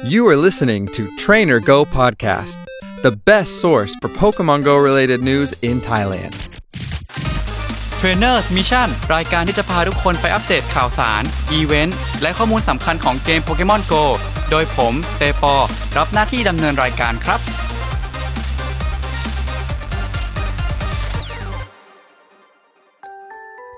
You are listening to Trainer Go Podcast, the best source for Pokemon Go related news in Thailand. Trainers Mission รายการที่จะพาทุกคนไปอัปเดตข่าวสาร อีเวนต์ และข้อมูลสำคัญของเกม Pokemon Go โดยผม เตปอ รับหน้าที่ดำเนินรายการครับ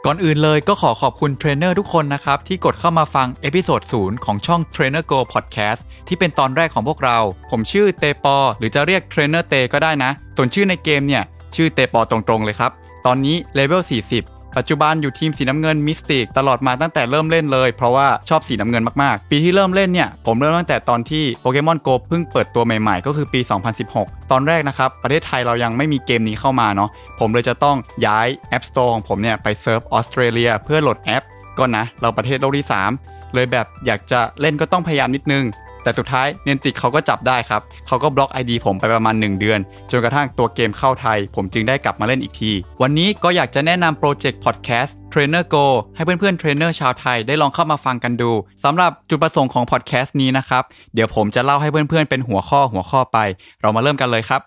ก่อนอื่นเลยก็ขอขอบคุณเทรนเนอร์ทุกคนนะครับ ที่กดเข้ามาฟัง episode ศูนย์ของช่อง Trainer Go Podcast ที่เป็นตอนแรกของพวกเรา ผมชื่อเตปอ หรือจะเรียกเทรนเนอร์เตก็ได้นะส่วนชื่อในเกมเนี่ย ชื่อเตปอตรงๆเลยครับ ตอนนี้เลเวล40 ปัจจุบันอยู่ทีมสีน้ำเงิน Mystic ตลอดมาตั้งแต่เริ่มเล่นเลย เพราะว่าชอบสีน้ำเงินมากๆ ปีที่เริ่มเล่นเนี่ย ผมเริ่มตั้งแต่ตอนที่ Pokemon Go เพิ่งเปิดตัวใหม่ๆ ก็คือปี 2016 ตอนแรกนะครับ ประเทศไทยเรายังไม่มีเกมนี้เข้ามาเนาะผมเลยจะต้องย้าย App Store ของผมเนี่ยไปเซิร์ฟออสเตรเลียเพื่อโหลดแอปก็นะเราประเทศโลกที่ 3 เลยแบบอยากจะเล่นก็ต้องพยายามนิดนึง แต่สุดท้าย Niantic เขาก็จับได้ครับเขาก็บล็อก ID ผมไปประมาณ 1 เดือน จนกระทั่งตัวเกมเข้าไทย ผมจึงได้กลับมาเล่นอีกที วันนี้ก็อยากจะแนะนำ project พอดแคสต์ Trainer Go ให้เพื่อนๆเทรนเนอร์ชาวไทยได้ลองเข้ามาฟังกันดูสำหรับจุดประสงค์ของพอดแคสต์นี้นะครับเดี๋ยวผมจะเล่าให้เพื่อนๆเป็นหัวข้อหัวข้อไป เรามาเริ่มกันเลยครับ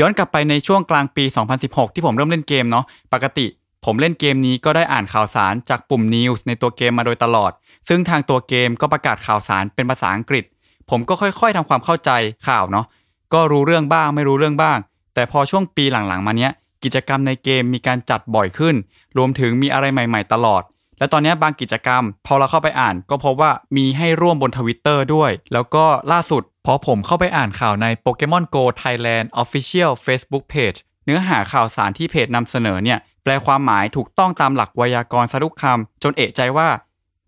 ย้อนกลับไปในช่วงกลางปี 2016 ที่ผมเริ่มเล่นเกมเนาะ ปกติ ผมเล่นเกมนี้ก็ได้อ่านข่าวสารจากปุ่ม News ในตัวเกมมาโดยตลอด ซึ่งทางตัวเกมก็ประกาศข่าวสารเป็นภาษาอังกฤษ ผมก็ค่อยๆทำความเข้าใจข่าวเนาะ ก็รู้เรื่องบ้างไม่รู้เรื่องบ้าง แต่พอช่วงปีหลังๆ มาเนี้ย กิจกรรมในเกมมีการจัดบ่อยขึ้น รวมถึงมีอะไรใหม่ ๆ ตลอด และตอนนี้บางกิจกรรม พอเราเข้าไปอ่าน ก็พบว่ามีให้ร่วมบนทวิตเตอร์ด้วย แล้วก็ล่าสุดพอผมเข้าไปอ่านข่าวใน Pokemon Go Thailand Official Facebook Page เนื้อหาข่าวสารที่เพจนำเสนอเนี่ย แปลความหมายถูกต้องตามหลักไวยากรณ์ซะทุกคำจนเอะใจว่า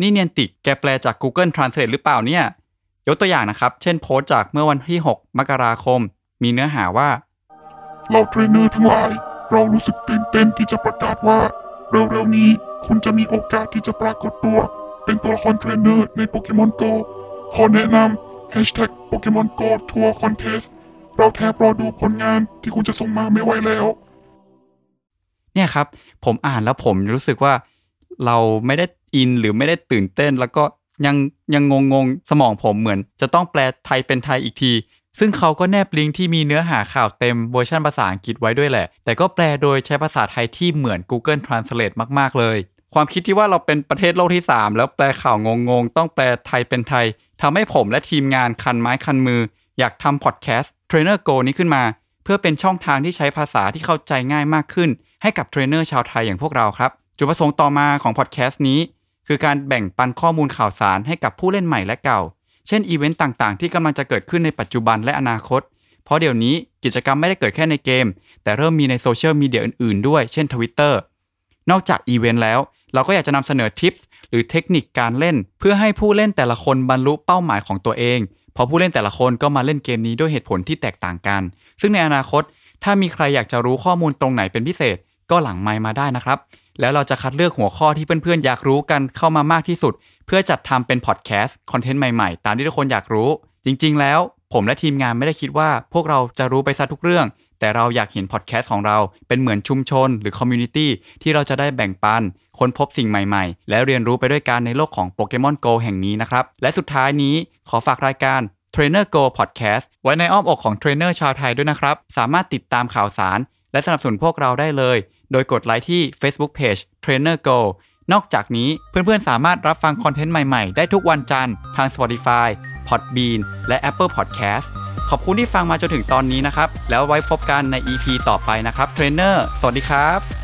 นี่ Niantic แกแปลจาก Google Translate หรือเปล่าเนี่ย ยกตัวอย่างนะครับ เช่นโพสต์จากเมื่อวันที่ 6 มกราคม มีเนื้อหาว่า เราเทรนเนอร์ทั้งหลาย เรารู้สึกตื่นเต้นที่จะประกาศว่า เร็วๆนี้คุณจะมีโอกาสที่จะปรากฏตัว เป็นตัวละครเทรนเนอร์ใน Pokemon Go ขอแนะนำ Hashtag Pokemon Go Tour Contest เราแทบรอดูผลงานที่คุณจะส่งมาไม่ไหวแล้ว เนี่ยครับ ผมอ่านแล้วผมรู้สึกว่าเราไม่ได้อินหรือไม่ได้ตื่นเต้น แล้วก็ยังยังงงงสมองผมเหมือน จะต้องแปลไทยเป็นไทยอีกที ซึ่งเขาก็แนบลิงก์ที่มีเนื้อหาข่าวเต็มเวอร์ชันภาษาอังกฤษไว้ด้วยแหละ แต่ก็แปลโดยใช้ภาษาไทยที่เหมือน Google Translate มากๆ เลย ความคิดที่ว่าเราเป็นประเทศโลกที่ 3 แล้วแปลข่าวงงๆ ต้องแปลไทยเป็นไทยทำให้ผมและทีมงานคันไม้คันมือ อยากทำพอดแคสต์ Trainer Go นี้ขึ้นมา เพื่อเป็นช่องทางที่ใช้ภาษาที่เข้าใจง่ายมากขึ้น ให้กับเทรนเนอร์ชาวไทยอย่างพวกเราครับ จุดประสงค์ต่อมาของพอดแคสต์นี้ คือการแบ่งปันข้อมูลข่าวสารให้กับผู้เล่นใหม่และเก่า เช่นอีเวนต์ต่างๆ ที่กำลังจะเกิดขึ้นในปัจจุบันและอนาคต เพราะเดี๋ยวนี้กิจกรรมไม่ได้เกิดแค่ในเกม แต่เริ่มมีในโซเชียลมีเดียอื่นๆด้วย เช่น Twitter นอกจากอีเวนต์แล้ว เราก็อยากจะนำเสนอ tips หรือเทคนิคการเล่น เพื่อให้ผู้เล่นแต่ละคนบรรลุเป้าหมายของตัวเองเพราะผู้เล่นแต่ละคนก็มาเล่นเกมนี้ด้วยเหตุผลที่แตกต่างกัน ซึ่งในอนาคตถ้ามีใครอยากจะรู้ข้อมูลตรงไหนเป็นพิเศษ ก็หลังไมค์มาได้นะครับ แล้วเราจะคัดเลือกหัวข้อที่เพื่อนๆ อยากรู้กันเข้ามามากที่สุด เพื่อจัดทำเป็นพอดแคสต์ content ใหม่ๆ ตามที่ทุกคนอยากรู้ จริง ๆ แล้ว ผมและทีมงานไม่ได้คิดว่าพวกเราจะรู้ไปซะทุกเรื่อง แต่เราอยากเห็นพอดแคสต์ของเราเป็นเหมือนชุมชน หรือ community ที่เราจะได้แบ่งปันค้นพบสิ่งใหม่ๆ และเรียนรู้ไปด้วยกันในโลกของโปเกมอน Go แห่งนี้นะครับและสุดท้ายนี้ขอฝากรายการ Trainer Go Podcast ไว้ในอ้อมอกของเทรนเนอร์ชาวไทยด้วยนะครับ สามารถติดตามข่าวสาร และสนับสนุนพวกเราได้เลย โดยกดไลค์ที่ Facebook Page Trainer Go นอกจากนี้เพื่อนๆ สามารถรับฟัง content ใหม่ๆ ได้ทุกวันจันทร์ทาง Spotify Podbean และ Apple Podcast ขอบคุณที่ฟังมาจนถึงตอนนี้นะครับ แล้วไว้พบกันใน EP ต่อไปนะครับเทรนเนอร์สวัสดีครับ